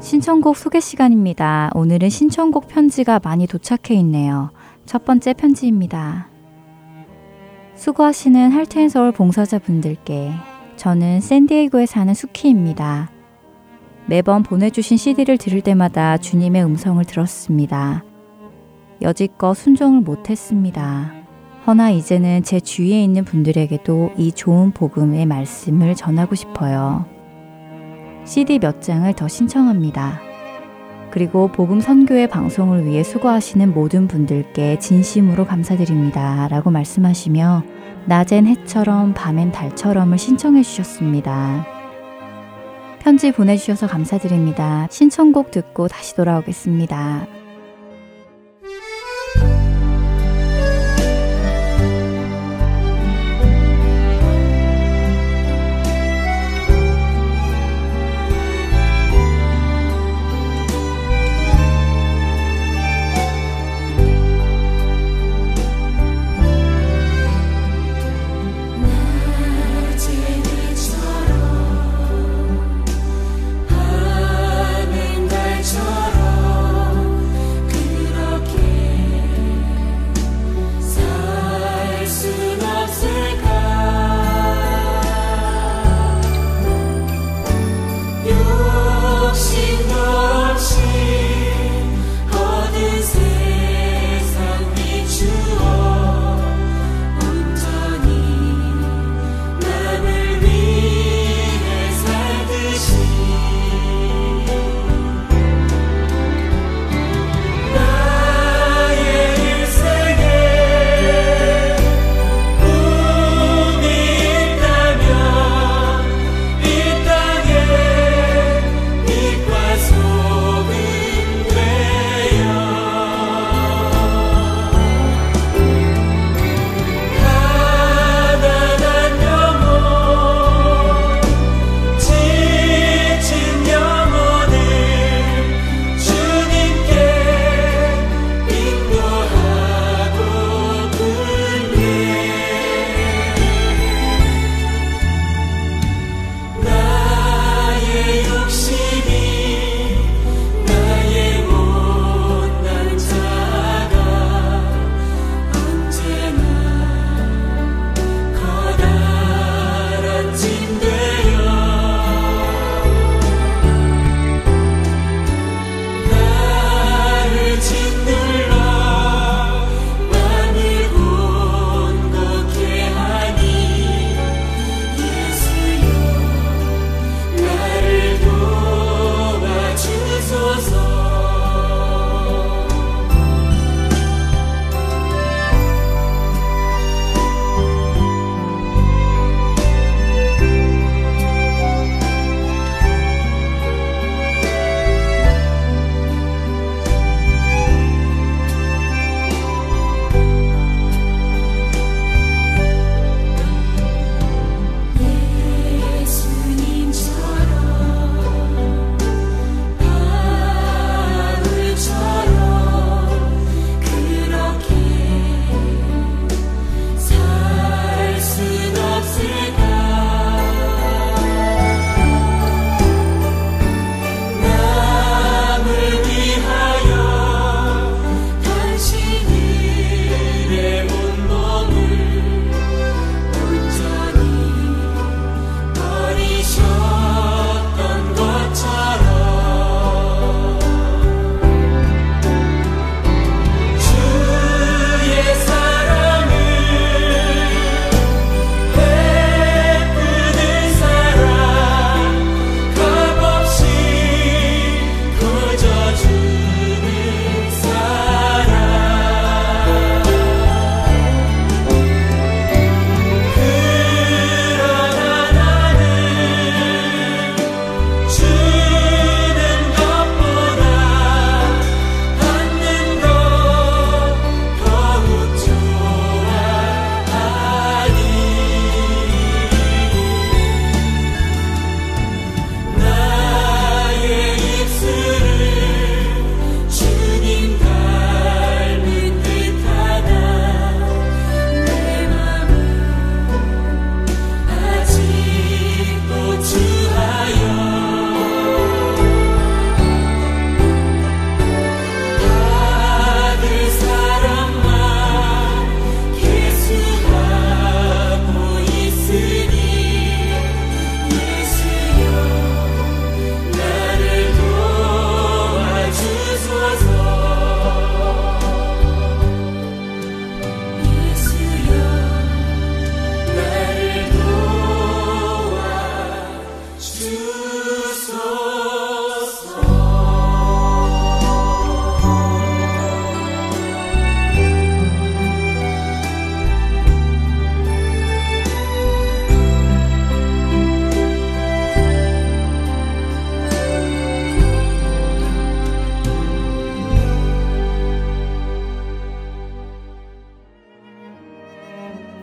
신청곡 소개 시간입니다. 오늘은 신청곡 편지가 많이 도착해 있네요. 첫 번째 편지입니다. 수고하시는 할트앤서울 봉사자분들께 저는 샌디에이고에 사는 수키입니다. 매번 보내주신 CD를 들을 때마다 주님의 음성을 들었습니다. 여지껏 순종을 못했습니다. 허나 이제는 제 주위에 있는 분들에게도 이 좋은 복음의 말씀을 전하고 싶어요. CD 몇 장을 더 신청합니다. 그리고 복음 선교의 방송을 위해 수고하시는 모든 분들께 진심으로 감사드립니다. 라고 말씀하시며 낮엔 해처럼 밤엔 달처럼을 신청해 주셨습니다. 편지 보내주셔서 감사드립니다. 신청곡 듣고 다시 돌아오겠습니다.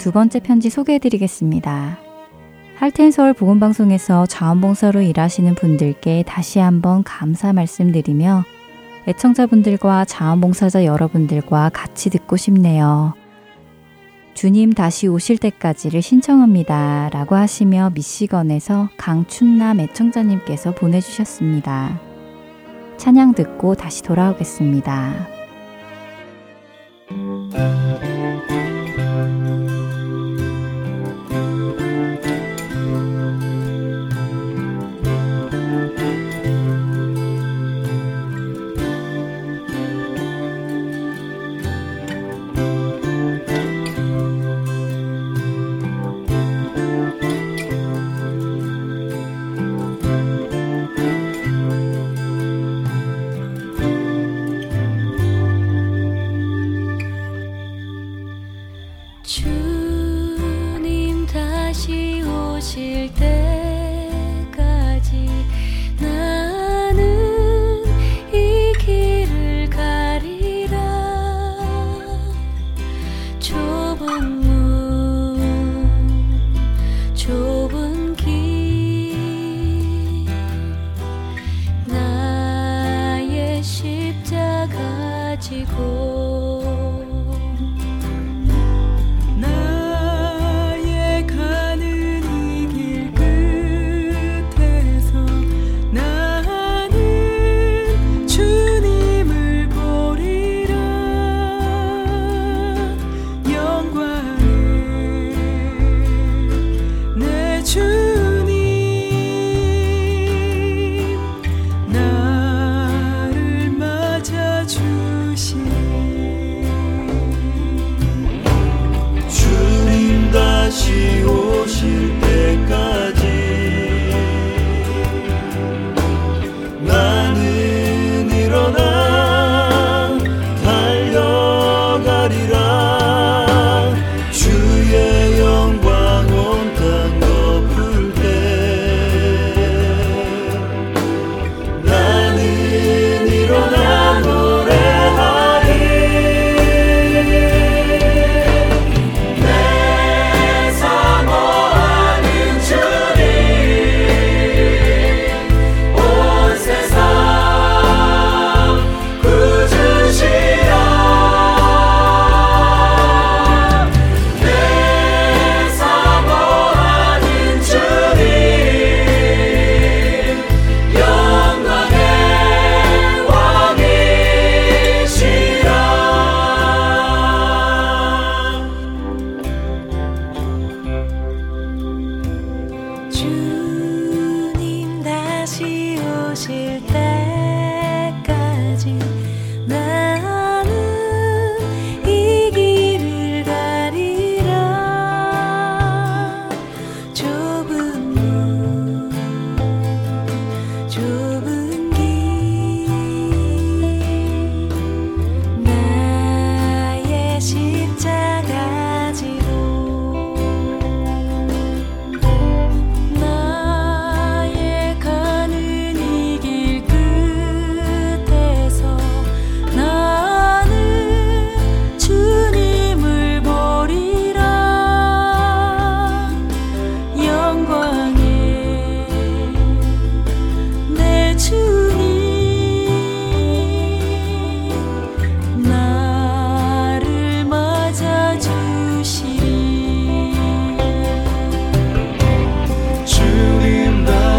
두 번째 편지 소개해 드리겠습니다. 할텐서울 보건방송에서 자원봉사로 일하시는 분들께 다시 한번 감사 말씀드리며 애청자분들과 자원봉사자 여러분들과 같이 듣고 싶네요. 주님 다시 오실 때까지를 신청합니다. 라고 하시며 미시건에서 강춘남 애청자님께서 보내주셨습니다. 찬양 듣고 다시 돌아오겠습니다.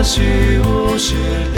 虚无是。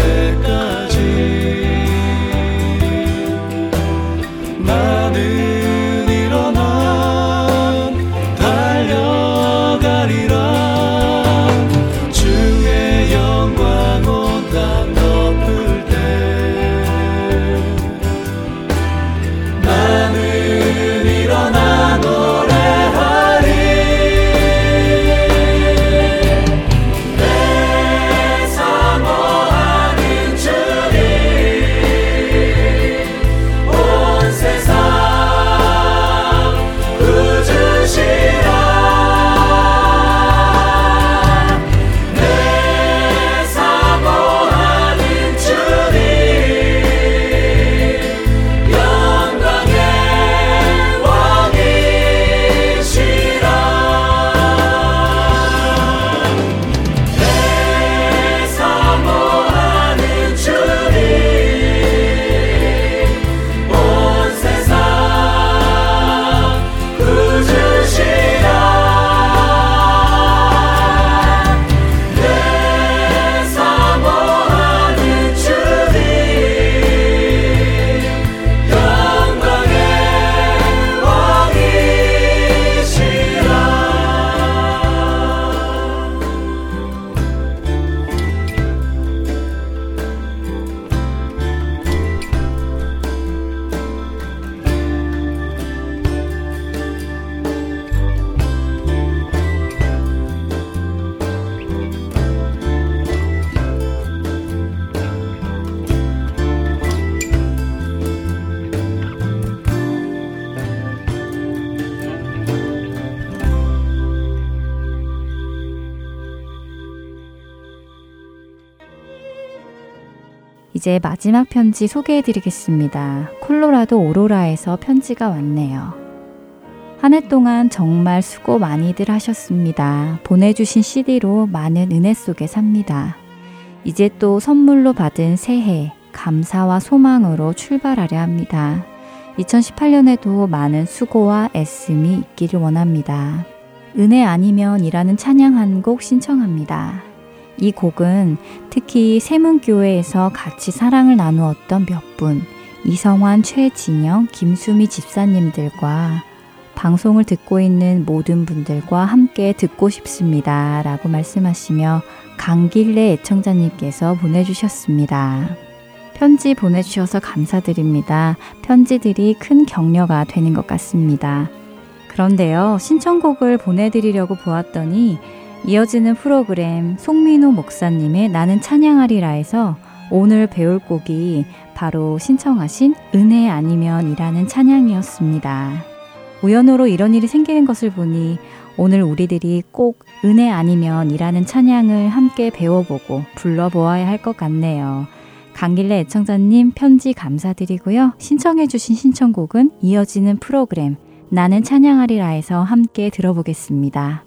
이제 마지막 편지 소개해 드리겠습니다. 콜로라도 오로라에서 편지가 왔네요. 한 해 동안 정말 수고 많이들 하셨습니다. 보내주신 CD로 많은 은혜 속에 삽니다. 이제 또 선물로 받은 새해, 감사와 소망으로 출발하려 합니다. 2018년에도 많은 수고와 애씀이 있기를 원합니다. 은혜 아니면이라는 찬양 한 곡 신청합니다. 이 곡은 특히 세문교회에서 같이 사랑을 나누었던 몇 분, 이성환, 최진영, 김수미 집사님들과 방송을 듣고 있는 모든 분들과 함께 듣고 싶습니다. 라고 말씀하시며 강길래 애청자님께서 보내주셨습니다. 편지 보내주셔서 감사드립니다. 편지들이 큰 격려가 되는 것 같습니다. 그런데요, 신청곡을 보내드리려고 보았더니 이어지는 프로그램 송민호 목사님의 나는 찬양하리라에서 오늘 배울 곡이 바로 신청하신 은혜 아니면이라는 찬양이었습니다. 우연으로 이런 일이 생기는 것을 보니 오늘 우리들이 꼭 은혜 아니면이라는 찬양을 함께 배워보고 불러보아야 할 것 같네요. 강길래 애청자님 편지 감사드리고요. 신청해주신 신청곡은 이어지는 프로그램 나는 찬양하리라에서 함께 들어보겠습니다.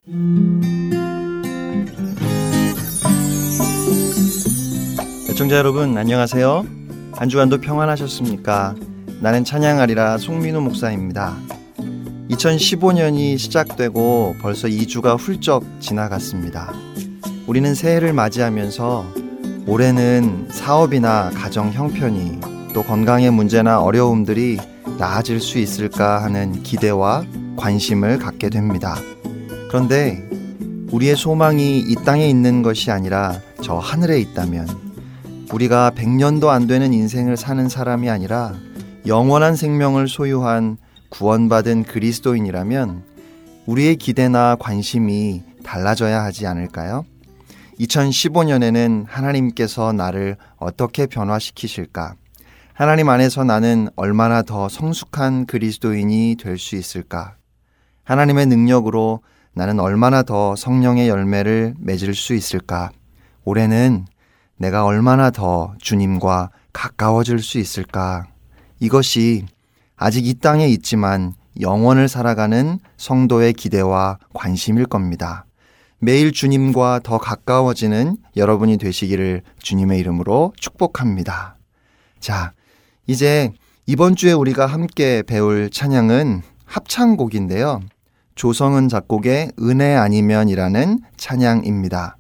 애청자 여러분 안녕하세요. 한 주간도 평안하셨습니까? 나는 찬양하리라 송민호 목사입니다. 2015년이 시작되고 벌써 2주가 훌쩍 지나갔습니다. 우리는 새해를 맞이하면서 올해는 사업이나 가정 형편이 또 건강의 문제나 어려움들이 나아질 수 있을까 하는 기대와 관심을 갖게 됩니다. 그런데 우리의 소망이 이 땅에 있는 것이 아니라 저 하늘에 있다면 우리가 100년도 안 되는 인생을 사는 사람이 아니라 영원한 생명을 소유한 구원받은 그리스도인이라면 우리의 기대나 관심이 달라져야 하지 않을까요? 2015년에는 하나님께서 나를 어떻게 변화시키실까? 하나님 안에서 나는 얼마나 더 성숙한 그리스도인이 될 수 있을까? 하나님의 능력으로 나는 얼마나 더 성령의 열매를 맺을 수 있을까? 올해는 내가 얼마나 더 주님과 가까워질 수 있을까? 이것이 아직 이 땅에 있지만 영원을 살아가는 성도의 기대와 관심일 겁니다. 매일 주님과 더 가까워지는 여러분이 되시기를 주님의 이름으로 축복합니다. 자, 이제 이번 주에 우리가 함께 배울 찬양은 합창곡인데요. 조성은 작곡의 은혜 아니면이라는 찬양입니다.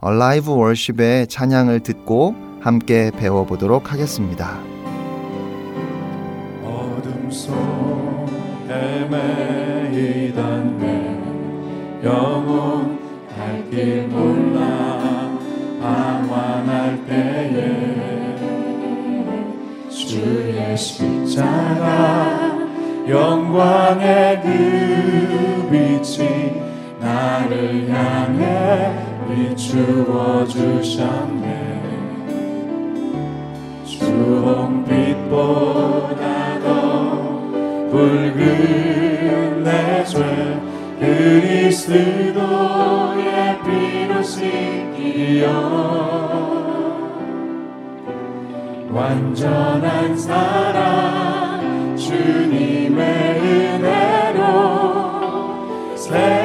얼라이브 월십의 찬양을 듣고 함께 배워보도록 하겠습니다. 어둠 속 헤매이던 내 영혼 갈길 몰라 방황할 때에 주의 십자가 영광의 그 빛이 나를 향해 비추어 주셨네. 주홍빛보다 더 붉은 내 죄 그리스도의 피로 씻기어. 완전한 사랑 주님의 은혜로 새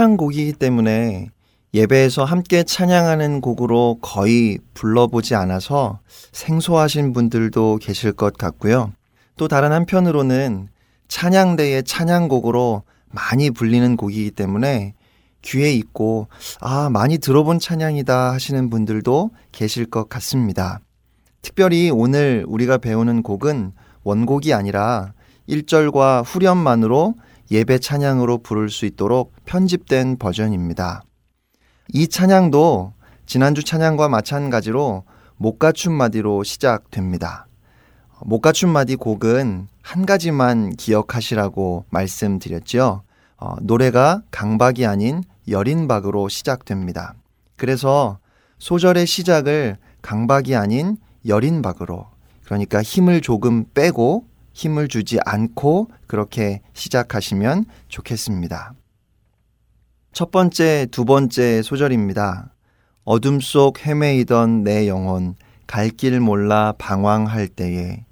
네. 합창곡이기 때문에 예배에서 함께 찬양하는 곡으로 거의 불러보지 않아서 생소하신 분들도 계실 것 같고요. 또 다른 한편으로는 찬양대의 찬양곡으로 많이 불리는 곡이기 때문에 귀에 있고, 아, 많이 들어본 찬양이다 하시는 분들도 계실 것 같습니다. 특별히 오늘 우리가 배우는 곡은 원곡이 아니라 1절과 후렴만으로 예배 찬양으로 부를 수 있도록 편집된 버전입니다. 이 찬양도 지난주 찬양과 마찬가지로 목가춤 마디로 시작됩니다. 목가춤 마디 곡은 한 가지만 기억하시라고 말씀드렸죠. 어, 노래가 강박이 아닌 여린박으로 시작됩니다. 그래서 소절의 시작을 강박이 아닌 여린박으로 그러니까 힘을 조금 빼고 힘을 주지 않고 그렇게 시작하시면 좋겠습니다. 첫 번째, 두 번째 소절입니다. 어둠 속 헤매이던 내 영혼, 갈 길 몰라 방황할 때에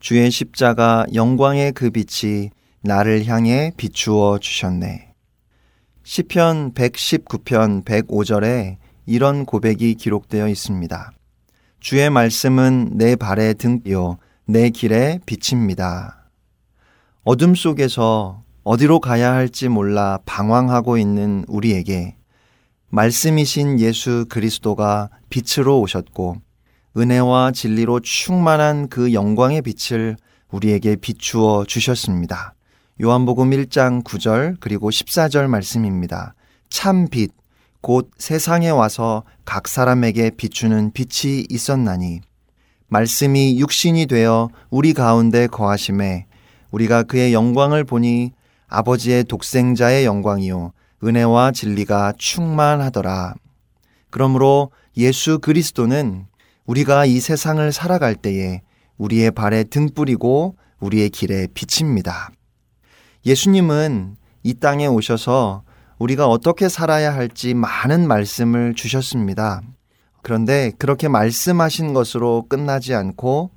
주의 십자가 영광의 그 빛이 나를 향해 비추어 주셨네. 시편 119편 105절에 이런 고백이 기록되어 있습니다. 주의 말씀은 내 발의 등이요 내 길에 빛입니다. 어둠 속에서 어디로 가야 할지 몰라 방황하고 있는 우리에게 말씀이신 예수 그리스도가 빛으로 오셨고 은혜와 진리로 충만한 그 영광의 빛을 우리에게 비추어 주셨습니다. 요한복음 1장 9절 그리고 14절 말씀입니다. 참 빛, 곧 세상에 와서 각 사람에게 비추는 빛이 있었나니 말씀이 육신이 되어 우리 가운데 거하심에 우리가 그의 영광을 보니 아버지의 독생자의 영광이요 은혜와 진리가 충만하더라. 그러므로 예수 그리스도는 우리가 이 세상을 살아갈 때에 우리의 발에 등불이고 우리의 길에 빛입니다. 예수님은 이 땅에 오셔서 우리가 어떻게 살아야 할지 많은 말씀을 주셨습니다. 그런데 그렇게 말씀하신 것으로 끝나지 않고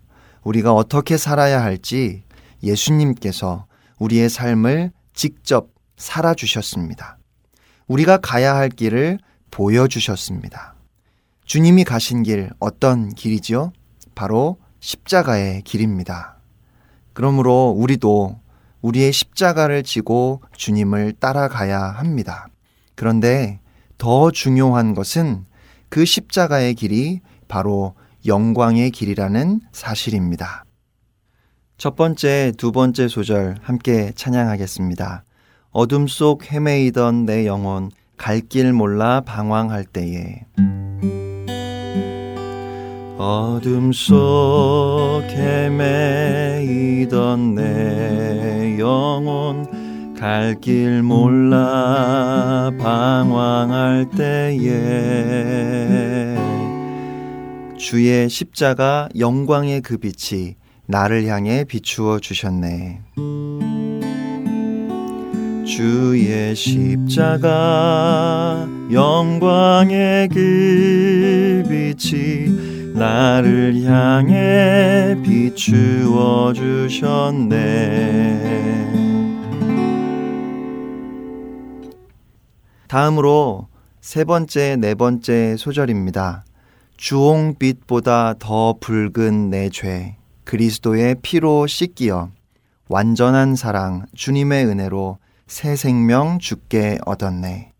우리가 어떻게 살아야 할지 예수님께서 우리의 삶을 직접 살아주셨습니다. 우리가 가야 할 길을 보여주셨습니다. 주님이 가신 길 어떤 길이지요? 바로 십자가의 길입니다. 그러므로 우리도 우리의 십자가를 지고 주님을 따라가야 합니다. 그런데 더 중요한 것은 그 십자가의 길이 바로 영광의 길이라는 사실입니다. 첫 번째, 두 번째 소절 함께 찬양하겠습니다. 어둠 속 헤매이던 내 영혼 갈 길 몰라 방황할 때에 어둠 속 헤매이던 내 영혼 갈 길 몰라 방황할 때에 주의 십자가 영광의 그 빛이 나를 향해 비추어 주셨네. 주의 십자가 영광의 그 빛이 나를 향해 비추어 주셨네. 다음으로 세 번째, 네 번째 소절입니다. 주홍빛보다 더 붉은 내 죄, 그리스도의 피로 씻기어 완전한 사랑, 주님의 은혜로 새 생명 죽게 얻었네.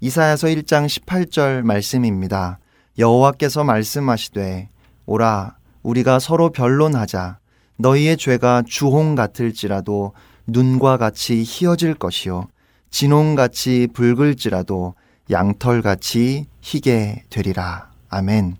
이사야서 1장 18절 말씀입니다. 여호와께서 말씀하시되 오라 우리가 서로 변론하자 너희의 죄가 주홍 같을지라도 눈과 같이 희어질 것이요 진홍같이 붉을지라도 양털같이 희게 되리라. 아멘.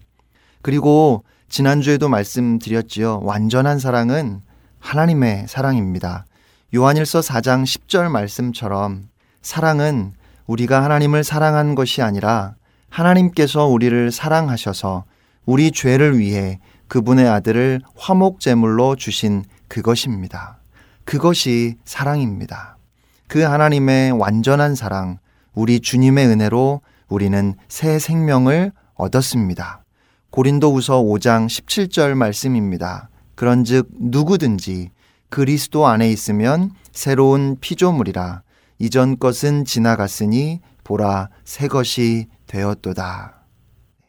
그리고 지난주에도 말씀드렸지요. 완전한 사랑은 하나님의 사랑입니다. 요한일서 4장 10절 말씀처럼 사랑은 우리가 하나님을 사랑한 것이 아니라 하나님께서 우리를 사랑하셔서 우리 죄를 위해 그분의 아들을 화목제물로 주신 그것입니다. 그것이 사랑입니다. 그 하나님의 완전한 사랑, 우리 주님의 은혜로 우리는 새 생명을 얻었습니다. 고린도후서 5장 17절 말씀입니다. 그런즉 누구든지 그리스도 안에 있으면 새로운 피조물이라 이전 것은 지나갔으니 보라 새 것이 되었도다.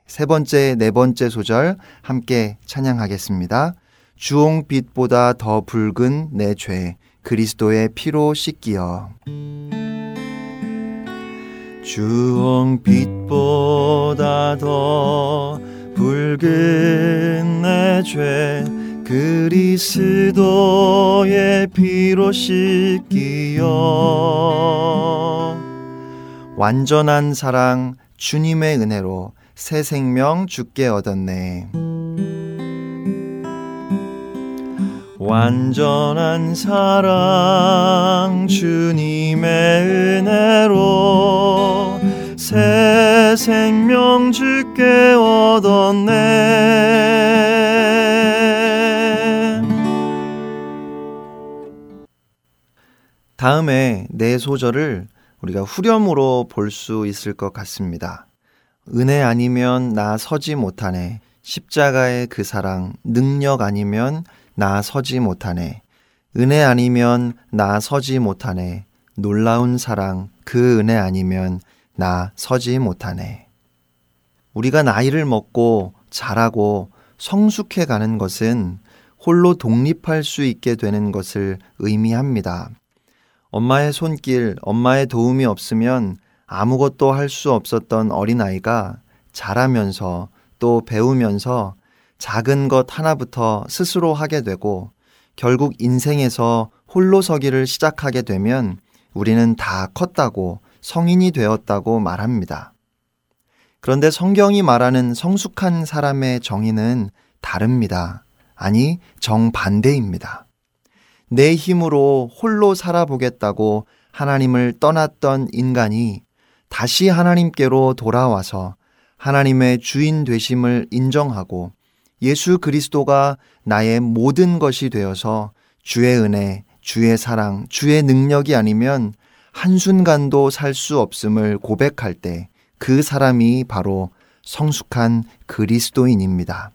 세 번째, 네 번째 소절 함께 찬양하겠습니다. 주홍빛보다 더 붉은 내 죄, 그리스도의 피로 씻기어. 주홍빛보다 더 붉은 내 죄, 그리스도의 피로 씻기어. 완전한 사랑, 주님의 은혜로 새 생명 주께 얻었네. 완전한 사랑 주님의 은혜로 새 생명 주께 얻었네. 다음에 네 소절을 우리가 후렴으로 볼 수 있을 것 같습니다. 은혜 아니면 나 서지 못하네. 십자가의 그 사랑, 능력 아니면 나 서지 못하네. 은혜 아니면 나 서지 못하네. 놀라운 사랑, 그 은혜 아니면 나 서지 못하네. 우리가 나이를 먹고 자라고 성숙해 가는 것은 홀로 독립할 수 있게 되는 것을 의미합니다. 엄마의 손길, 엄마의 도움이 없으면 아무것도 할 수 없었던 어린아이가 자라면서 또 배우면서 작은 것 하나부터 스스로 하게 되고 결국 인생에서 홀로 서기를 시작하게 되면 우리는 다 컸다고 성인이 되었다고 말합니다. 그런데 성경이 말하는 성숙한 사람의 정의는 다릅니다. 아니, 정반대입니다. 내 힘으로 홀로 살아보겠다고 하나님을 떠났던 인간이 다시 하나님께로 돌아와서 하나님의 주인 되심을 인정하고 예수 그리스도가 나의 모든 것이 되어서 주의 은혜, 주의 사랑, 주의 능력이 아니면 한순간도 살 수 없음을 고백할 때 그 사람이 바로 성숙한 그리스도인입니다.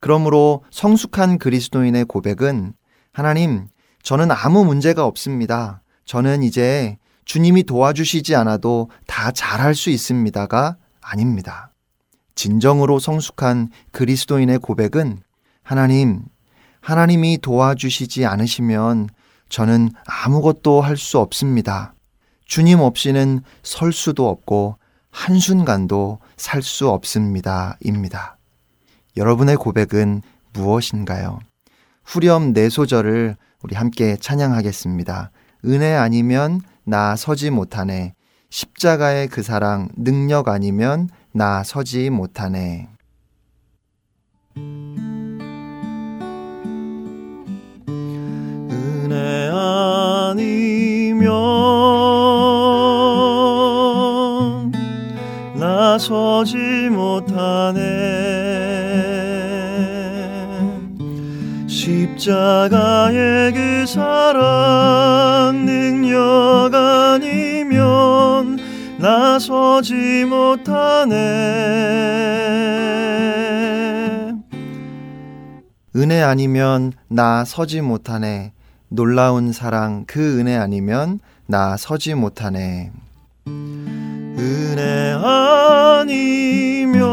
그러므로 성숙한 그리스도인의 고백은 하나님, 저는 아무 문제가 없습니다. 저는 이제 주님이 도와주시지 않아도 다 잘할 수 있습니다가 아닙니다. 진정으로 성숙한 그리스도인의 고백은 하나님, 하나님이 도와주시지 않으시면 저는 아무것도 할 수 없습니다. 주님 없이는 설 수도 없고 한순간도 살 수 없습니다. 입니다. 여러분의 고백은 무엇인가요? 후렴 네 소절을 우리 함께 찬양하겠습니다. 은혜 아니면 나 서지 못하네. 십자가의 그 사랑 능력 아니면 나 서지 못하네. 은혜 아니면 나 서지 못하네. 십자가의 그 사랑 능력 아니면 나서지 못하네. 은혜 아니면 나 서지 못하네. 놀라운 사랑 그 은혜 아니면 나 서지 못하네. 은혜 아니면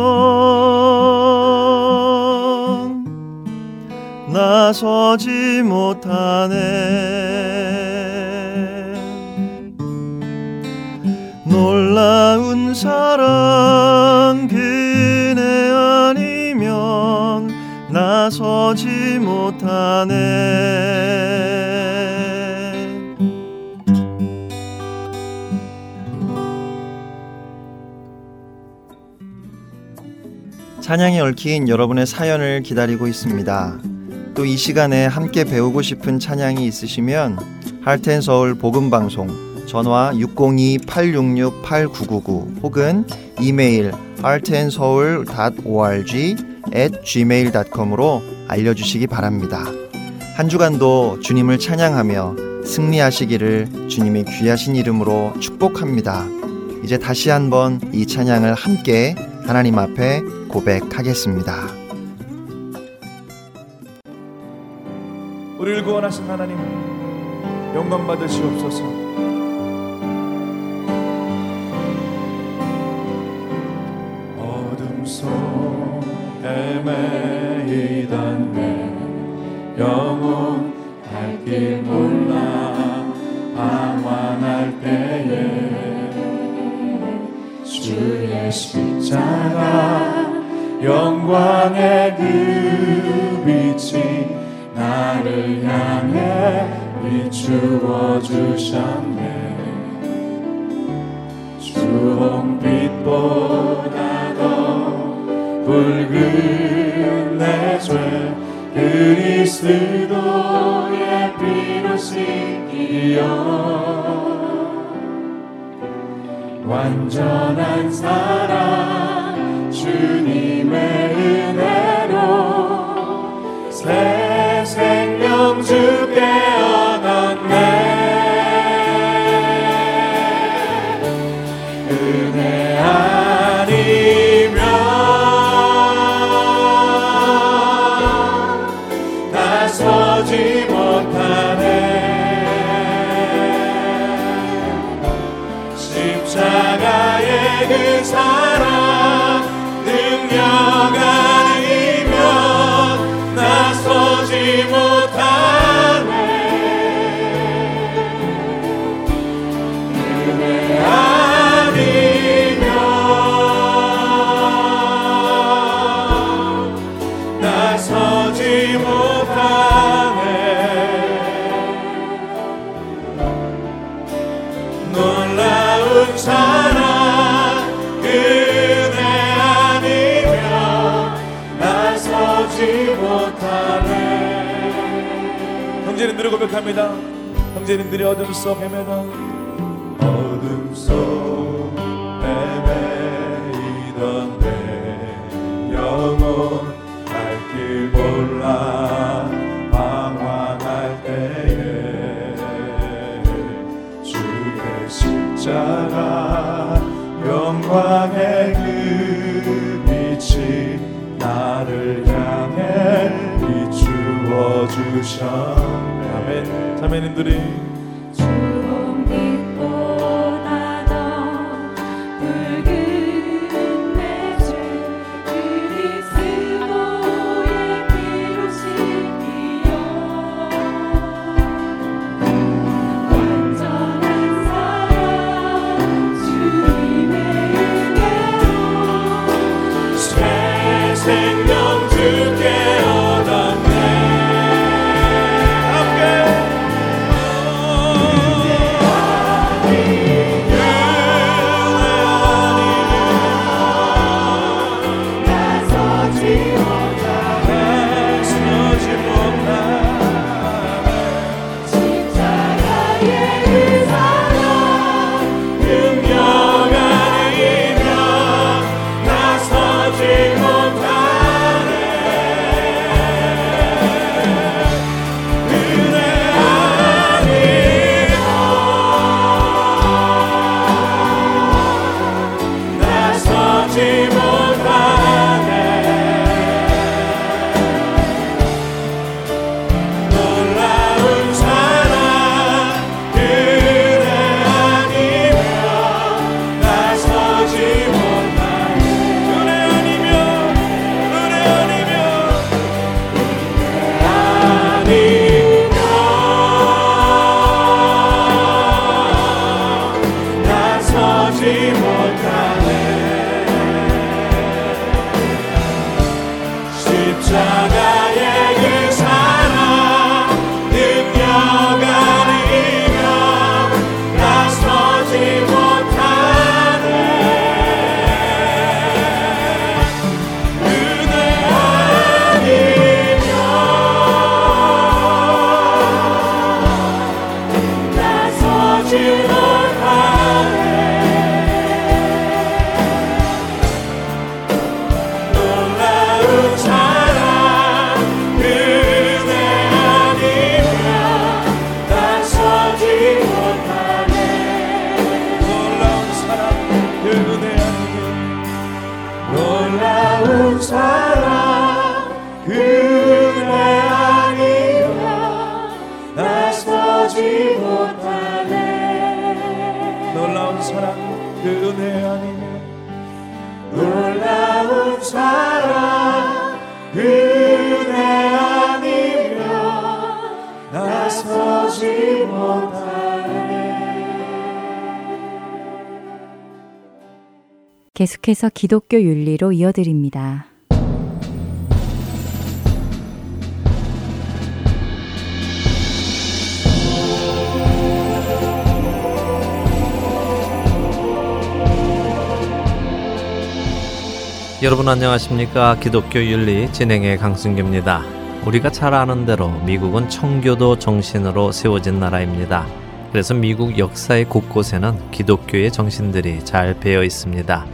나서지 못하네 놀라운 사랑 그네 아니면 나서지 못하네 찬양에 얽힌 여러분의 사연을 기다리고 있습니다. 또 이 시간에 함께 배우고 싶은 찬양이 있으시면 할텐 서울 복음 방송 전화 602-866-8999 혹은 이메일 heartandseoul.org at gmail.com으로 알려주시기 바랍니다. 한 주간도 주님을 찬양하며 승리하시기를 주님의 귀하신 이름으로 축복합니다. 이제 다시 한번 이 찬양을 함께 하나님 앞에 고백하겠습니다. 우리를 구원하신 하나님 영광 받으시옵소서 영원할 길 몰라 방황할 때에 주의 십자가 영광의 그 빛이 나를 향해 비추어 주셨네. 주홍빛보 완전한 사랑. 고백합니다. 형제님들이 어둠 속 헤매다. 어둠 속 헤매이던 내 영혼 갈길 몰라 방황할 때에 주의 십자가 영광의 그 빛이 나를 향해 비추어 주셨네 자매, 자매님들이 놀라운 사랑 그 은혜 아니면 놀라운 사랑 그 은혜 아니면 나서지 못하네 계속해서 기독교 윤리로 이어드립니다. 여러분 안녕하십니까? 기독교 윤리 진행의 강승규입니다. 우리가 잘 아는 대로 미국은 청교도 정신으로 세워진 나라입니다. 그래서 미국 역사의 곳곳에는 기독교의 정신들이 잘 배어 있습니다.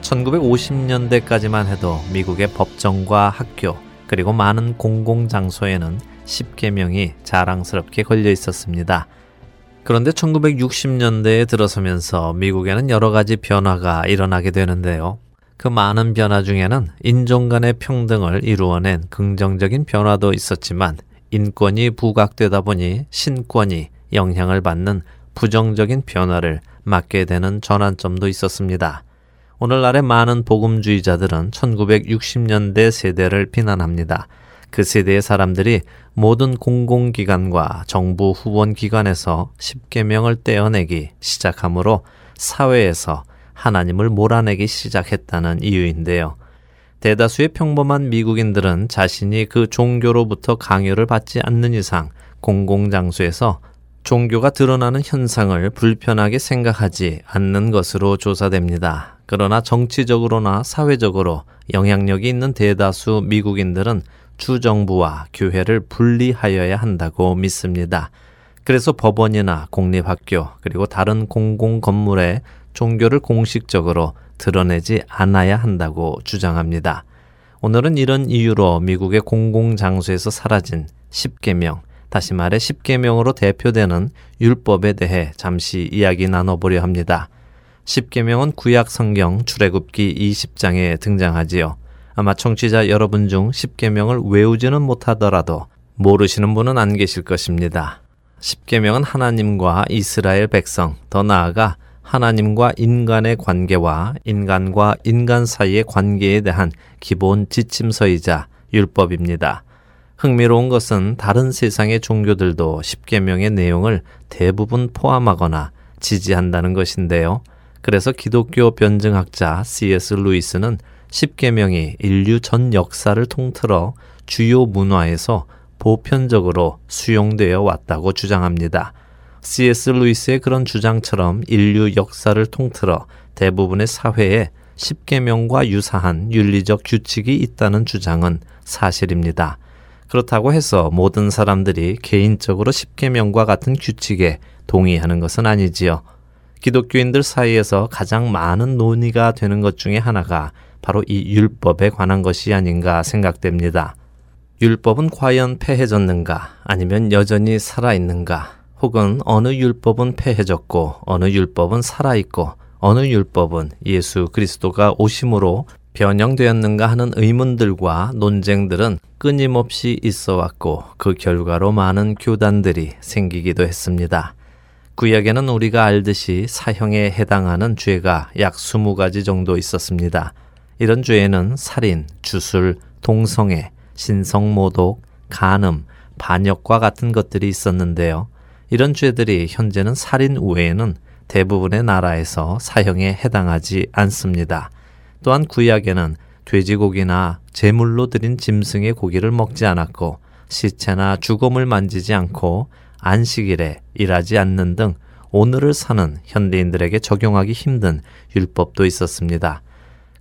1950년대까지만 해도 미국의 법정과 학교 그리고 많은 공공장소에는 10계명이 자랑스럽게 걸려 있었습니다. 그런데 1960년대에 들어서면서 미국에는 여러 가지 변화가 일어나게 되는데요. 그 많은 변화 중에는 인종 간의 평등을 이루어낸 긍정적인 변화도 있었지만 인권이 부각되다 보니 신권이 영향을 받는 부정적인 변화를 맞게 되는 전환점도 있었습니다. 오늘날의 많은 복음주의자들은 1960년대 세대를 비난합니다. 그 세대의 사람들이 모든 공공기관과 정부 후원 기관에서 10계명을 떼어내기 시작하므로 사회에서 하나님을 몰아내기 시작했다는 이유인데요. 대다수의 평범한 미국인들은 자신이 그 종교로부터 강요를 받지 않는 이상 공공장소에서 종교가 드러나는 현상을 불편하게 생각하지 않는 것으로 조사됩니다. 그러나 정치적으로나 사회적으로 영향력이 있는 대다수 미국인들은 주정부와 교회를 분리하여야 한다고 믿습니다. 그래서 법원이나 공립학교 그리고 다른 공공 건물에 종교를 공식적으로 드러내지 않아야 한다고 주장합니다. 오늘은 이런 이유로 미국의 공공장소에서 사라진 10계명, 다시 말해 10계명으로 대표되는 율법에 대해 잠시 이야기 나눠보려 합니다. 10계명은 구약 성경 출애굽기 20장에 등장하지요. 아마 청취자 여러분 중 10계명을 외우지는 못하더라도 모르시는 분은 안 계실 것입니다. 10계명은 하나님과 이스라엘 백성, 더 나아가 하나님과 인간의 관계와 인간과 인간 사이의 관계에 대한 기본 지침서이자 율법입니다. 흥미로운 것은 다른 세상의 종교들도 십계명의 내용을 대부분 포함하거나 지지한다는 것인데요. 그래서 기독교 변증학자 C.S. 루이스는 십계명이 인류 전 역사를 통틀어 주요 문화에서 보편적으로 수용되어 왔다고 주장합니다. C.S. 루이스의 그런 주장처럼 인류 역사를 통틀어 대부분의 사회에 십계명과 유사한 윤리적 규칙이 있다는 주장은 사실입니다. 그렇다고 해서 모든 사람들이 개인적으로 십계명과 같은 규칙에 동의하는 것은 아니지요. 기독교인들 사이에서 가장 많은 논의가 되는 것 중에 하나가 바로 이 율법에 관한 것이 아닌가 생각됩니다. 율법은 과연 폐해졌는가 아니면 여전히 살아있는가 혹은 어느 율법은 폐해졌고 어느 율법은 살아있고 어느 율법은 예수 그리스도가 오심으로 변형되었는가 하는 의문들과 논쟁들은 끊임없이 있어 왔고 그 결과로 많은 교단들이 생기기도 했습니다. 구약에는 우리가 알듯이 사형에 해당하는 죄가 약 20가지 정도 있었습니다. 이런 죄에는 살인, 주술, 동성애, 신성모독, 간음, 반역과 같은 것들이 있었는데요. 이런 죄들이 현재는 살인 외에는 대부분의 나라에서 사형에 해당하지 않습니다. 또한 구약에는 돼지고기나 제물로 드린 짐승의 고기를 먹지 않았고 시체나 죽음을 만지지 않고 안식일에 일하지 않는 등 오늘을 사는 현대인들에게 적용하기 힘든 율법도 있었습니다.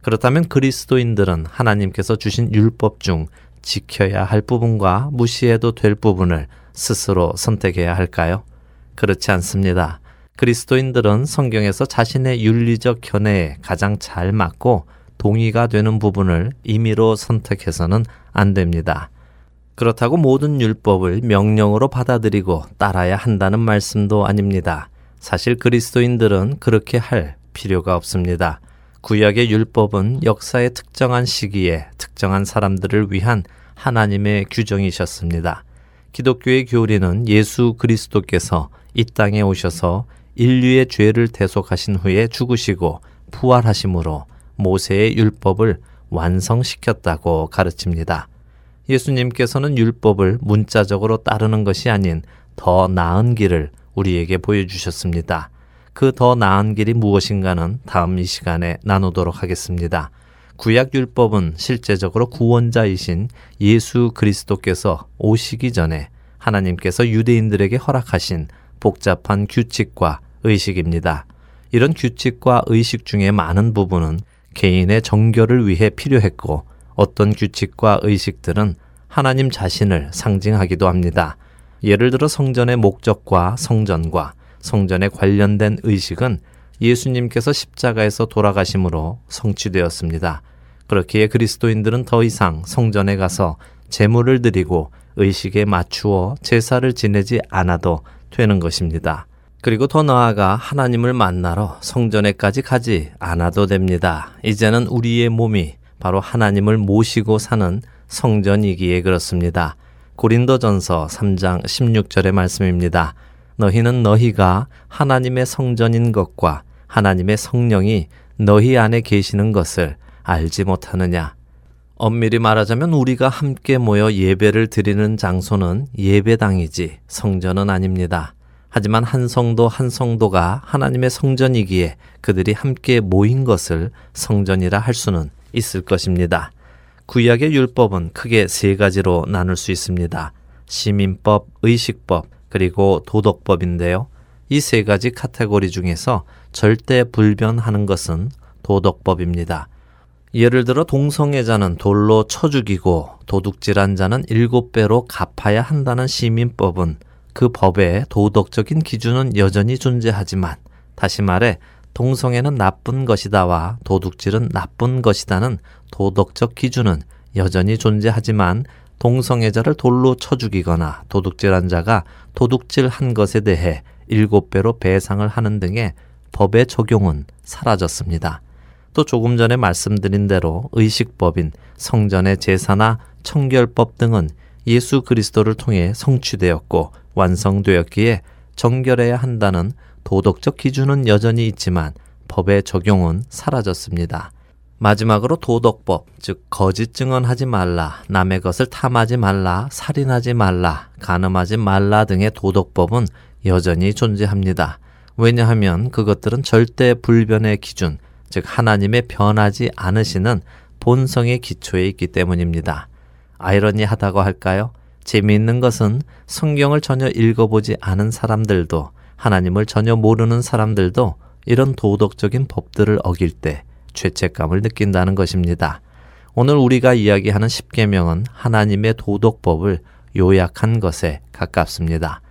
그렇다면 그리스도인들은 하나님께서 주신 율법 중 지켜야 할 부분과 무시해도 될 부분을 스스로 선택해야 할까요? 그렇지 않습니다. 그리스도인들은 성경에서 자신의 윤리적 견해에 가장 잘 맞고 동의가 되는 부분을 임의로 선택해서는 안 됩니다. 그렇다고 모든 율법을 명령으로 받아들이고 따라야 한다는 말씀도 아닙니다. 사실 그리스도인들은 그렇게 할 필요가 없습니다. 구약의 율법은 역사의 특정한 시기에 특정한 사람들을 위한 하나님의 규정이셨습니다. 기독교의 교리는 예수 그리스도께서 이 땅에 오셔서 인류의 죄를 대속하신 후에 죽으시고 부활하심으로 모세의 율법을 완성시켰다고 가르칩니다. 예수님께서는 율법을 문자적으로 따르는 것이 아닌 더 나은 길을 우리에게 보여주셨습니다. 그 더 나은 길이 무엇인가는 다음 이 시간에 나누도록 하겠습니다. 구약 율법은 실제적으로 구원자이신 예수 그리스도께서 오시기 전에 하나님께서 유대인들에게 허락하신 복잡한 규칙과 의식입니다. 이런 규칙과 의식 중에 많은 부분은 개인의 정결을 위해 필요했고 어떤 규칙과 의식들은 하나님 자신을 상징하기도 합니다. 예를 들어 성전의 목적과 성전과 성전에 관련된 의식은 예수님께서 십자가에서 돌아가심으로 성취되었습니다. 그렇기에 그리스도인들은 더 이상 성전에 가서 제물을 드리고 의식에 맞추어 제사를 지내지 않아도 되는 것입니다. 그리고 더 나아가 하나님을 만나러 성전에까지 가지 않아도 됩니다. 이제는 우리의 몸이 바로 하나님을 모시고 사는 성전이기에 그렇습니다. 고린도전서 3장 16절의 말씀입니다. 너희는 너희가 하나님의 성전인 것과 하나님의 성령이 너희 안에 계시는 것을 알지 못하느냐. 엄밀히 말하자면 우리가 함께 모여 예배를 드리는 장소는 예배당이지 성전은 아닙니다. 하지만 한 성도 한 성도가 하나님의 성전이기에 그들이 함께 모인 것을 성전이라 할 수는 있을 것입니다. 구약의 율법은 크게 세 가지로 나눌 수 있습니다. 시민법, 의식법, 그리고 도덕법인데요. 이 세 가지 카테고리 중에서 절대 불변하는 것은 도덕법입니다. 예를 들어 동성애자는 돌로 쳐 죽이고 도둑질한 자는 일곱 배로 갚아야 한다는 시민법은 그 법의 도덕적인 기준은 여전히 존재하지만 다시 말해 동성애는 나쁜 것이다와 도둑질은 나쁜 것이다는 도덕적 기준은 여전히 존재하지만 동성애자를 돌로 쳐 죽이거나 도둑질한 자가 도둑질한 것에 대해 일곱 배로 배상을 하는 등의 법의 적용은 사라졌습니다. 또 조금 전에 말씀드린 대로 의식법인 성전의 제사나 청결법 등은 예수 그리스도를 통해 성취되었고 완성되었기에 정결해야 한다는 도덕적 기준은 여전히 있지만 법의 적용은 사라졌습니다. 마지막으로 도덕법, 즉 거짓 증언하지 말라, 남의 것을 탐하지 말라, 살인하지 말라, 간음하지 말라 등의 도덕법은 여전히 존재합니다. 왜냐하면 그것들은 절대 불변의 기준, 즉 하나님의 변하지 않으시는 본성의 기초에 있기 때문입니다. 아이러니하다고 할까요? 재미있는 것은 성경을 전혀 읽어보지 않은 사람들도 하나님을 전혀 모르는 사람들도 이런 도덕적인 법들을 어길 때 죄책감을 느낀다는 것입니다. 오늘 우리가 이야기하는 십계명은 하나님의 도덕법을 요약한 것에 가깝습니다.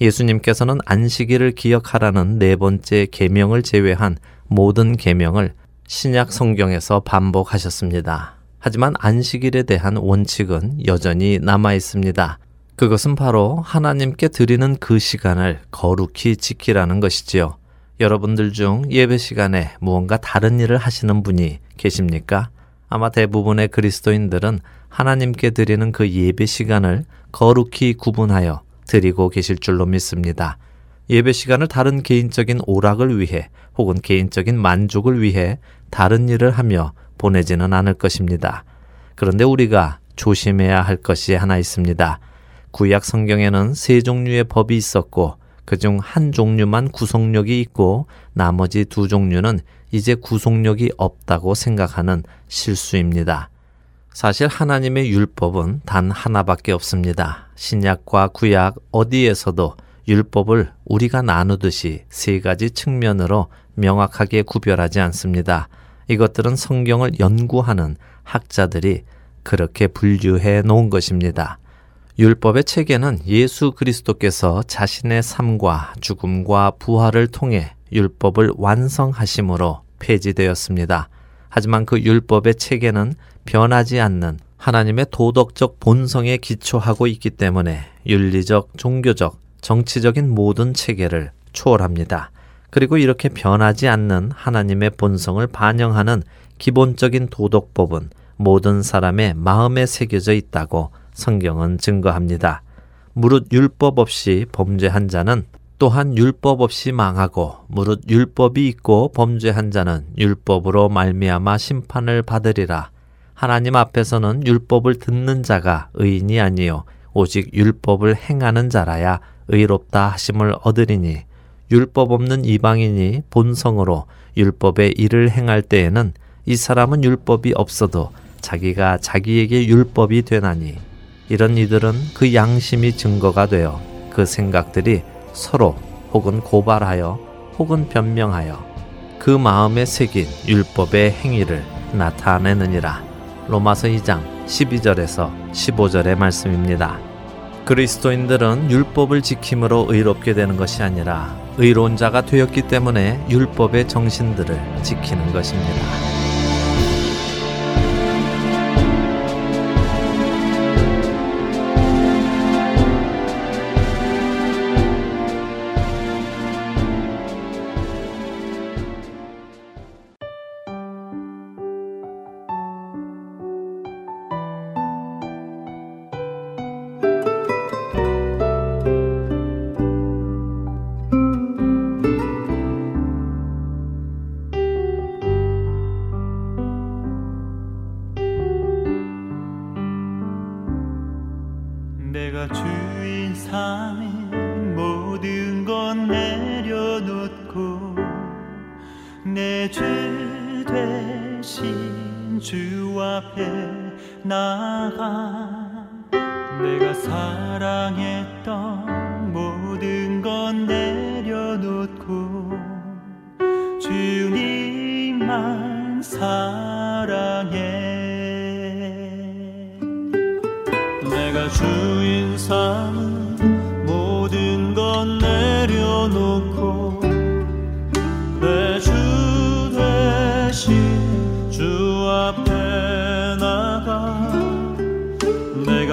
예수님께서는 안식일을 기억하라는 네 번째 계명을 제외한 모든 계명을 신약 성경에서 반복하셨습니다. 하지만 안식일에 대한 원칙은 여전히 남아 있습니다. 그것은 바로 하나님께 드리는 그 시간을 거룩히 지키라는 것이지요. 여러분들 중 예배 시간에 무언가 다른 일을 하시는 분이 계십니까? 아마 대부분의 그리스도인들은 하나님께 드리는 그 예배 시간을 거룩히 구분하여 드리고 계실 줄로 믿습니다. 예배 시간을 다른 개인적인 오락을 위해 혹은 개인적인 만족을 위해 다른 일을 하며 보내지는 않을 것입니다. 그런데 우리가 조심해야 할 것이 하나 있습니다. 구약 성경에는 세 종류의 법이 있었고 그중 한 종류만 구속력이 있고 나머지 두 종류는 이제 구속력이 없다고 생각하는 실수입니다. 사실 하나님의 율법은 단 하나밖에 없습니다. 신약과 구약 어디에서도 율법을 우리가 나누듯이 세 가지 측면으로 명확하게 구별하지 않습니다. 이것들은 성경을 연구하는 학자들이 그렇게 분류해 놓은 것입니다. 율법의 체계는 예수 그리스도께서 자신의 삶과 죽음과 부활을 통해 율법을 완성하심으로 폐지되었습니다. 하지만 그 율법의 체계는 변하지 않는 하나님의 도덕적 본성에 기초하고 있기 때문에 윤리적, 종교적, 정치적인 모든 체계를 초월합니다. 그리고 이렇게 변하지 않는 하나님의 본성을 반영하는 기본적인 도덕법은 모든 사람의 마음에 새겨져 있다고 성경은 증거합니다. 무릇 율법 없이 범죄한 자는 또한 율법 없이 망하고 무릇 율법이 있고 범죄한 자는 율법으로 말미암아 심판을 받으리라. 하나님 앞에서는 율법을 듣는 자가 의인이 아니요 오직 율법을 행하는 자라야 의롭다 하심을 얻으리니 율법 없는 이방인이 본성으로 율법의 일을 행할 때에는 이 사람은 율법이 없어도 자기가 자기에게 율법이 되나니 이런 이들은 그 양심이 증거가 되어 그 생각들이 서로 혹은 고발하여 혹은 변명하여 그 마음에 새긴 율법의 행위를 나타내느니라. 로마서 2장 12절에서 15절의 말씀입니다. 그리스도인들은 율법을 지킴으로 의롭게 되는 것이 아니라 의로운 자가 되었기 때문에 율법의 정신들을 지키는 것입니다.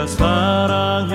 사랑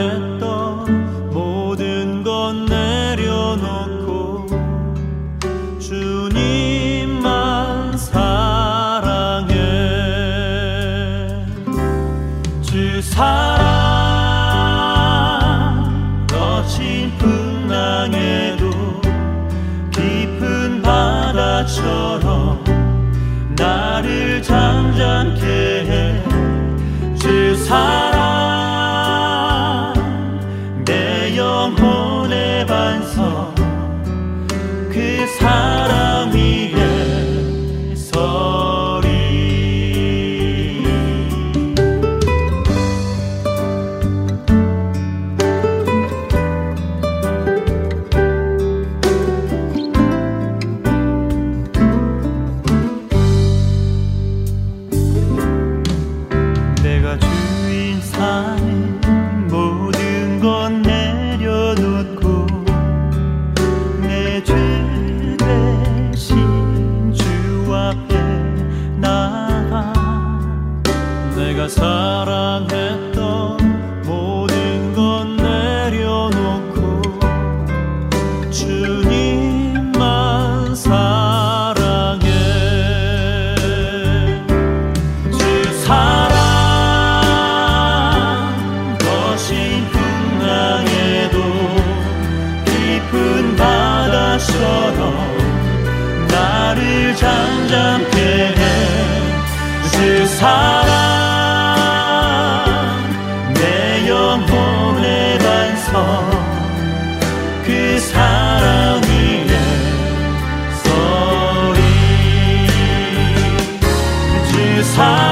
사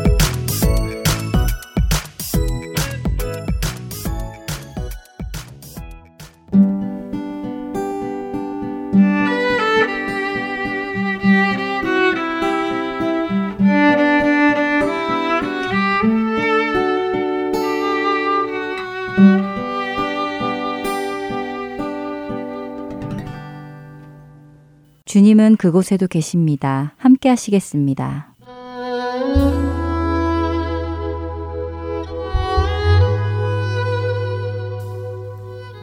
주님은 그곳에도 계십니다. 함께 하시겠습니다.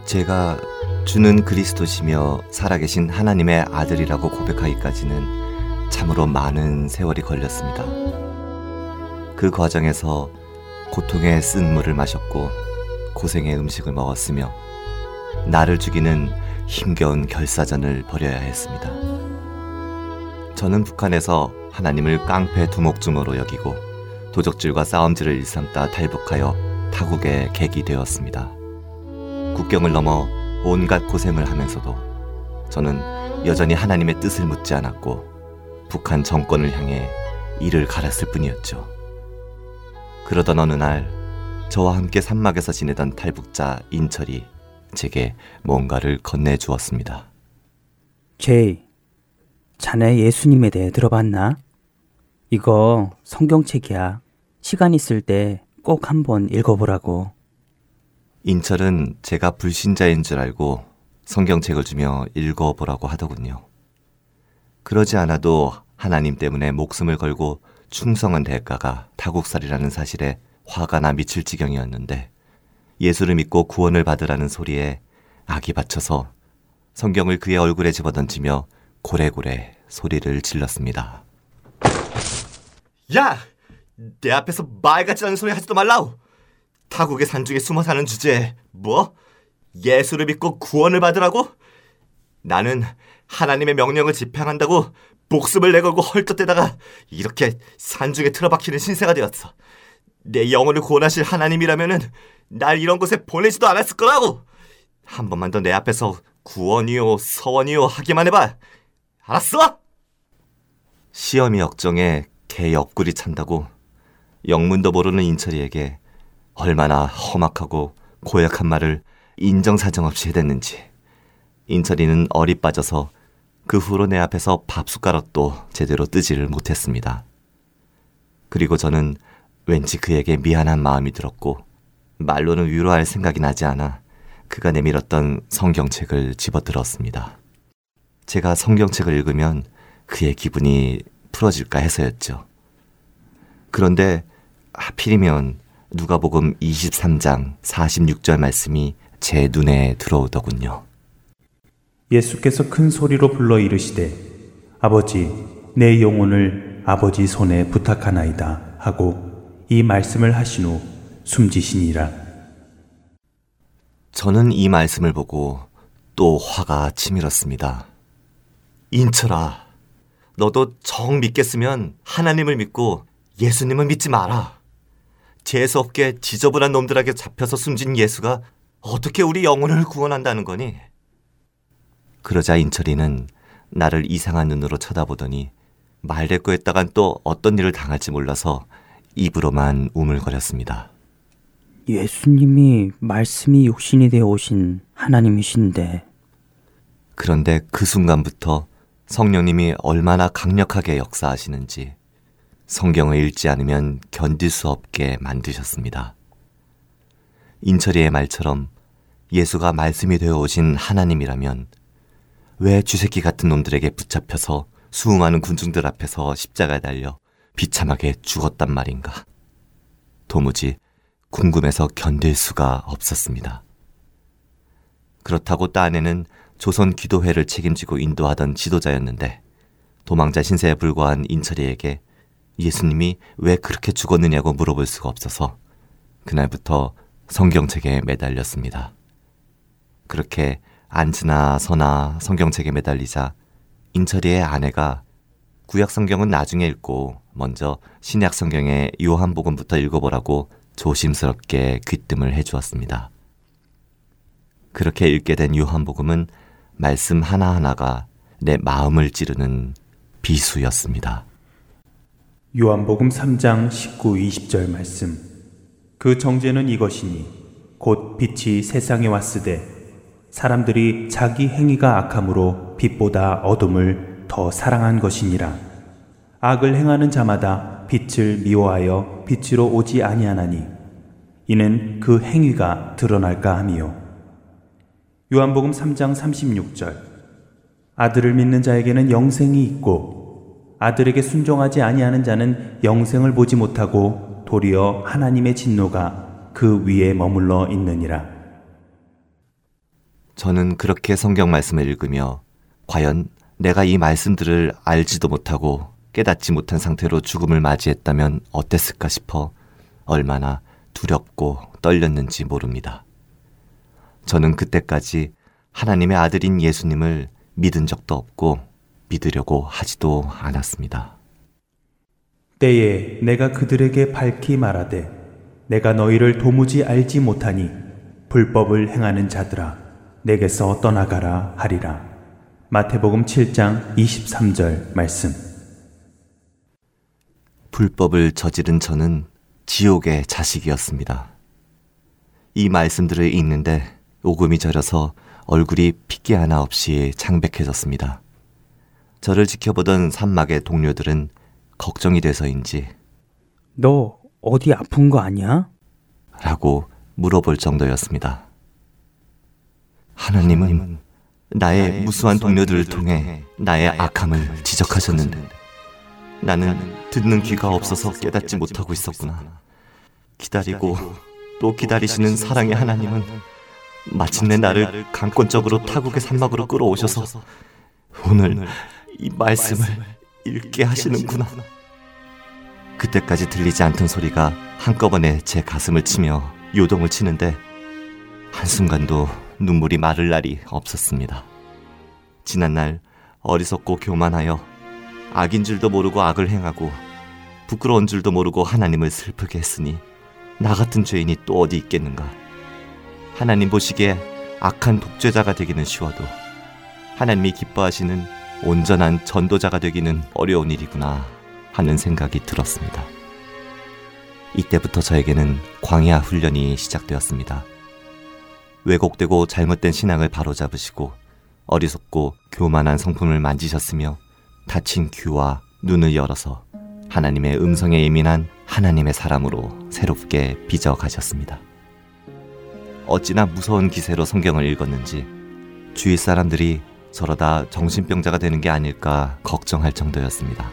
제가 주는 그리스도시며 살아계신 하나님의 아들이라고 고백하기까지는 참으로 많은 세월이 걸렸습니다. 그 과정에서 고통의 쓴 물을 마셨고 고생의 음식을 먹었으며 나를 죽이는 힘겨운 결사전을 벌여야 했습니다. 저는 북한에서 하나님을 깡패 두목중으로 여기고 도적질과 싸움질을 일삼다 탈북하여 타국에 객이 되었습니다. 국경을 넘어 온갖 고생을 하면서도 저는 여전히 하나님의 뜻을 묻지 않았고 북한 정권을 향해 이를 갈았을 뿐이었죠. 그러던 어느 날 저와 함께 산막에서 지내던 탈북자 인철이 제게 뭔가를 건네주었습니다. 제이, 자네 예수님에 대해 들어봤나? 이거 성경책이야. 시간 있을 때 꼭 한번 읽어보라고. 인철은 제가 불신자인 줄 알고 성경책을 주며 읽어보라고 하더군요. 그러지 않아도 하나님 때문에 목숨을 걸고 충성한 대가가 타국살이라는 사실에 화가 나 미칠 지경이었는데 예수를 믿고 구원을 받으라는 소리에 악이 받쳐서 성경을 그의 얼굴에 집어던지며 고래고래 소리를 질렀습니다. 야! 내 앞에서 말 같지 않은 소리 하지도 말라우! 타국의 산중에 숨어 사는 주제에 뭐? 예수를 믿고 구원을 받으라고? 나는 하나님의 명령을 집행한다고 목숨을 내걸고 헐떡대다가 이렇게 산중에 틀어박히는 신세가 되었어. 내 영혼을 구원하실 하나님이라면은 날 이런 곳에 보내지도 않았을 거라고. 한 번만 더 내 앞에서 구원이요 서원이요 하기만 해봐. 알았어? 시험이 역정에 개 옆구리 찬다고 영문도 모르는 인철이에게 얼마나 험악하고 고약한 말을 인정사정 없이 해댔는지 인철이는 어리 빠져서 그 후로 내 앞에서 밥 숟가락도 제대로 뜨지를 못했습니다. 그리고 저는 왠지 그에게 미안한 마음이 들었고 말로는 위로할 생각이 나지 않아 그가 내밀었던 성경책을 집어들었습니다. 제가 성경책을 읽으면 그의 기분이 풀어질까 해서였죠. 그런데 하필이면 누가복음 23장 46절 말씀이 제 눈에 들어오더군요. 예수께서 큰 소리로 불러 이르시되 아버지 내 영혼을 아버지 손에 부탁하나이다 하고 이 말씀을 하신 후 숨지시니라. 저는 이 말씀을 보고 또 화가 치밀었습니다. 인철아, 너도 정 믿겠으면 하나님을 믿고 예수님을 믿지 마라. 재수 없게 지저분한 놈들에게 잡혀서 숨진 예수가 어떻게 우리 영혼을 구원한다는 거니? 그러자 인철이는 나를 이상한 눈으로 쳐다보더니 말대꾸 했다간 또 어떤 일을 당할지 몰라서 입으로만 우물거렸습니다. 예수님이 말씀이 육신이 되어 오신 하나님이신데. 그런데 그 순간부터 성령님이 얼마나 강력하게 역사하시는지 성경을 읽지 않으면 견딜 수 없게 만드셨습니다. 인철이의 말처럼 예수가 말씀이 되어 오신 하나님이라면 왜 쥐새끼 같은 놈들에게 붙잡혀서 수많은 군중들 앞에서 십자가에 달려 비참하게 죽었단 말인가. 도무지 궁금해서 견딜 수가 없었습니다. 그렇다고 딴에는 조선 기도회를 책임지고 인도하던 지도자였는데 도망자 신세에 불과한 인철이에게 예수님이 왜 그렇게 죽었느냐고 물어볼 수가 없어서 그날부터 성경책에 매달렸습니다. 그렇게 앉으나 서나 성경책에 매달리자 인철이의 아내가 구약 성경은 나중에 읽고 먼저 신약 성경의 요한복음부터 읽어보라고 조심스럽게 귀뜸을 해주었습니다. 그렇게 읽게 된 요한복음은 말씀 하나하나가 내 마음을 찌르는 비수였습니다. 요한복음 3장 19, 20절 말씀. 그 정죄는 이것이니 곧 빛이 세상에 왔으되 사람들이 자기 행위가 악함으로 빛보다 어둠을 더 사랑한 것이니라. 악을 행하는 자마다 빛을 미워하여 빛으로 오지 아니하나니 이는 그 행위가 드러날까 함이요. 요한복음 3장 36절. 아들을 믿는 자에게는 영생이 있고 아들에게 순종하지 아니하는 자는 영생을 보지 못하고 도리어 하나님의 진노가 그 위에 머물러 있느니라. 저는 그렇게 성경 말씀을 읽으며 과연 내가 이 말씀들을 알지도 못하고 깨닫지 못한 상태로 죽음을 맞이했다면 어땠을까 싶어 얼마나 두렵고 떨렸는지 모릅니다. 저는 그때까지 하나님의 아들인 예수님을 믿은 적도 없고 믿으려고 하지도 않았습니다. 때에 내가 그들에게 밝히 말하되 내가 너희를 도무지 알지 못하니 불법을 행하는 자들아 내게서 떠나가라 하리라. 마태복음 7장 23절 말씀. 불법을 저지른 저는 지옥의 자식이었습니다. 이 말씀들을 읽는데 오금이 저려서 얼굴이 핏기 하나 없이 창백해졌습니다. 저를 지켜보던 산막의 동료들은 걱정이 돼서인지 너 어디 아픈 거 아니야? 라고 물어볼 정도였습니다. 하나님은 나의 무수한 동료들을 통해 나의 악함을 지적하셨는데 나는 듣는 귀가 없어서 깨닫지 못하고 있었구나. 기다리고 또 기다리시는 사랑의 하나님은 마침내 나를 강권적으로 타국의 산막으로 끌어오셔서 오늘 이 말씀을 읽게 하시는구나. 그때까지 들리지 않던 소리가 한꺼번에 제 가슴을 치며 요동을 치는데 한순간도 눈물이 마를 날이 없었습니다. 지난날 어리석고 교만하여 악인 줄도 모르고 악을 행하고 부끄러운 줄도 모르고 하나님을 슬프게 했으니 나 같은 죄인이 또 어디 있겠는가. 하나님 보시기에 악한 독죄자가 되기는 쉬워도 하나님이 기뻐하시는 온전한 전도자가 되기는 어려운 일이구나 하는 생각이 들었습니다. 이때부터 저에게는 광야 훈련이 시작되었습니다. 왜곡되고 잘못된 신앙을 바로잡으시고 어리석고 교만한 성품을 만지셨으며 다친 귀와 눈을 열어서 하나님의 음성에 예민한 하나님의 사람으로 새롭게 빚어 가셨습니다. 어찌나 무서운 기세로 성경을 읽었는지 주위 사람들이 저러다 정신병자가 되는 게 아닐까 걱정할 정도였습니다.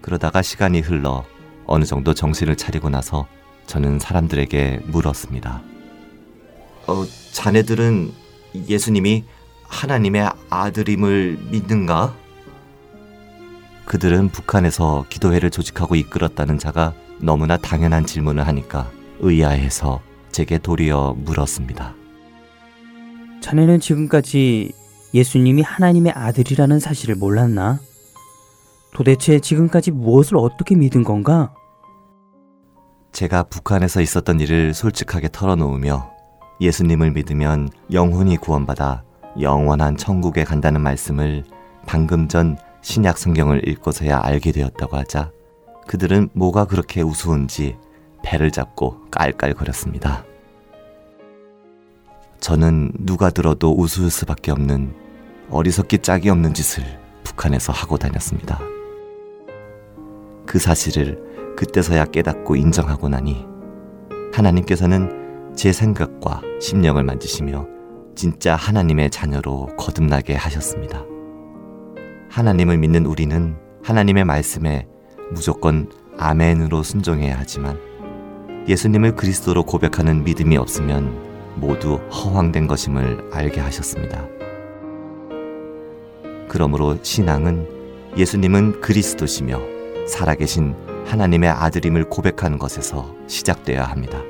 그러다가 시간이 흘러 어느 정도 정신을 차리고 나서 저는 사람들에게 물었습니다. 어, 자네들은 예수님이 하나님의 아들임을 믿는가? 그들은 북한에서 기도회를 조직하고 이끌었다는 자가 너무나 당연한 질문을 하니까 의아해서 제게 도리어 물었습니다. 자네는 지금까지 예수님이 하나님의 아들이라는 사실을 몰랐나? 도대체 지금까지 무엇을 어떻게 믿은 건가? 제가 북한에서 있었던 일을 솔직하게 털어놓으며 예수님을 믿으면 영혼이 구원받아 영원한 천국에 간다는 말씀을 방금 전 신약 성경을 읽고서야 알게 되었다고 하자 그들은 뭐가 그렇게 우스운지 배를 잡고 깔깔거렸습니다. 저는 누가 들어도 웃을 수밖에 없는 어리석기 짝이 없는 짓을 북한에서 하고 다녔습니다. 그 사실을 그때서야 깨닫고 인정하고 나니 하나님께서는 제 생각과 심령을 만지시며 진짜 하나님의 자녀로 거듭나게 하셨습니다. 하나님을 믿는 우리는 하나님의 말씀에 무조건 아멘으로 순종해야 하지만 예수님을 그리스도로 고백하는 믿음이 없으면 모두 허황된 것임을 알게 하셨습니다. 그러므로 신앙은 예수님은 그리스도시며 살아계신 하나님의 아들임을 고백하는 것에서 시작되어야 합니다.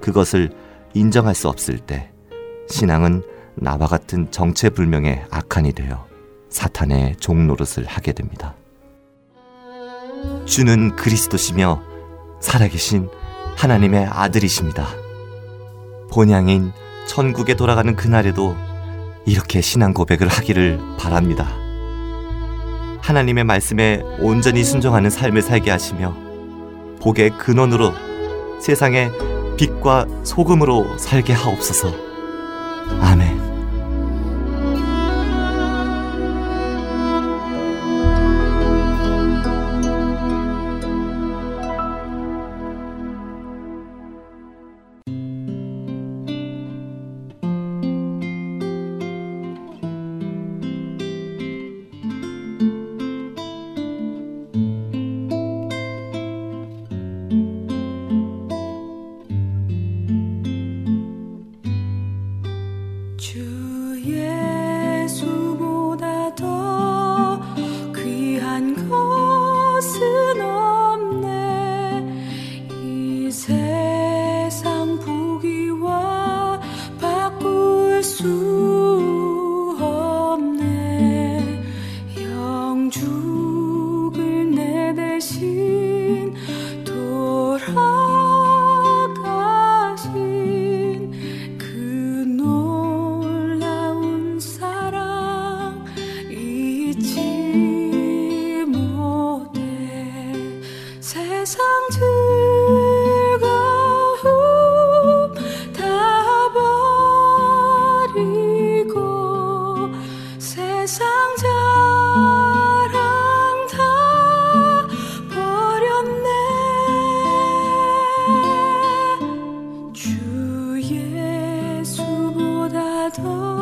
그것을 인정할 수 없을 때 신앙은 나와 같은 정체불명의 악한이 되어 사탄의 종노릇을 하게 됩니다. 주는 그리스도시며 살아계신 하나님의 아들이십니다. 본향인 천국에 돌아가는 그날에도 이렇게 신앙 고백을 하기를 바랍니다. 하나님의 말씀에 온전히 순종하는 삶을 살게 하시며 복의 근원으로 세상의 빛과 소금으로 살게 하옵소서. 아멘. 都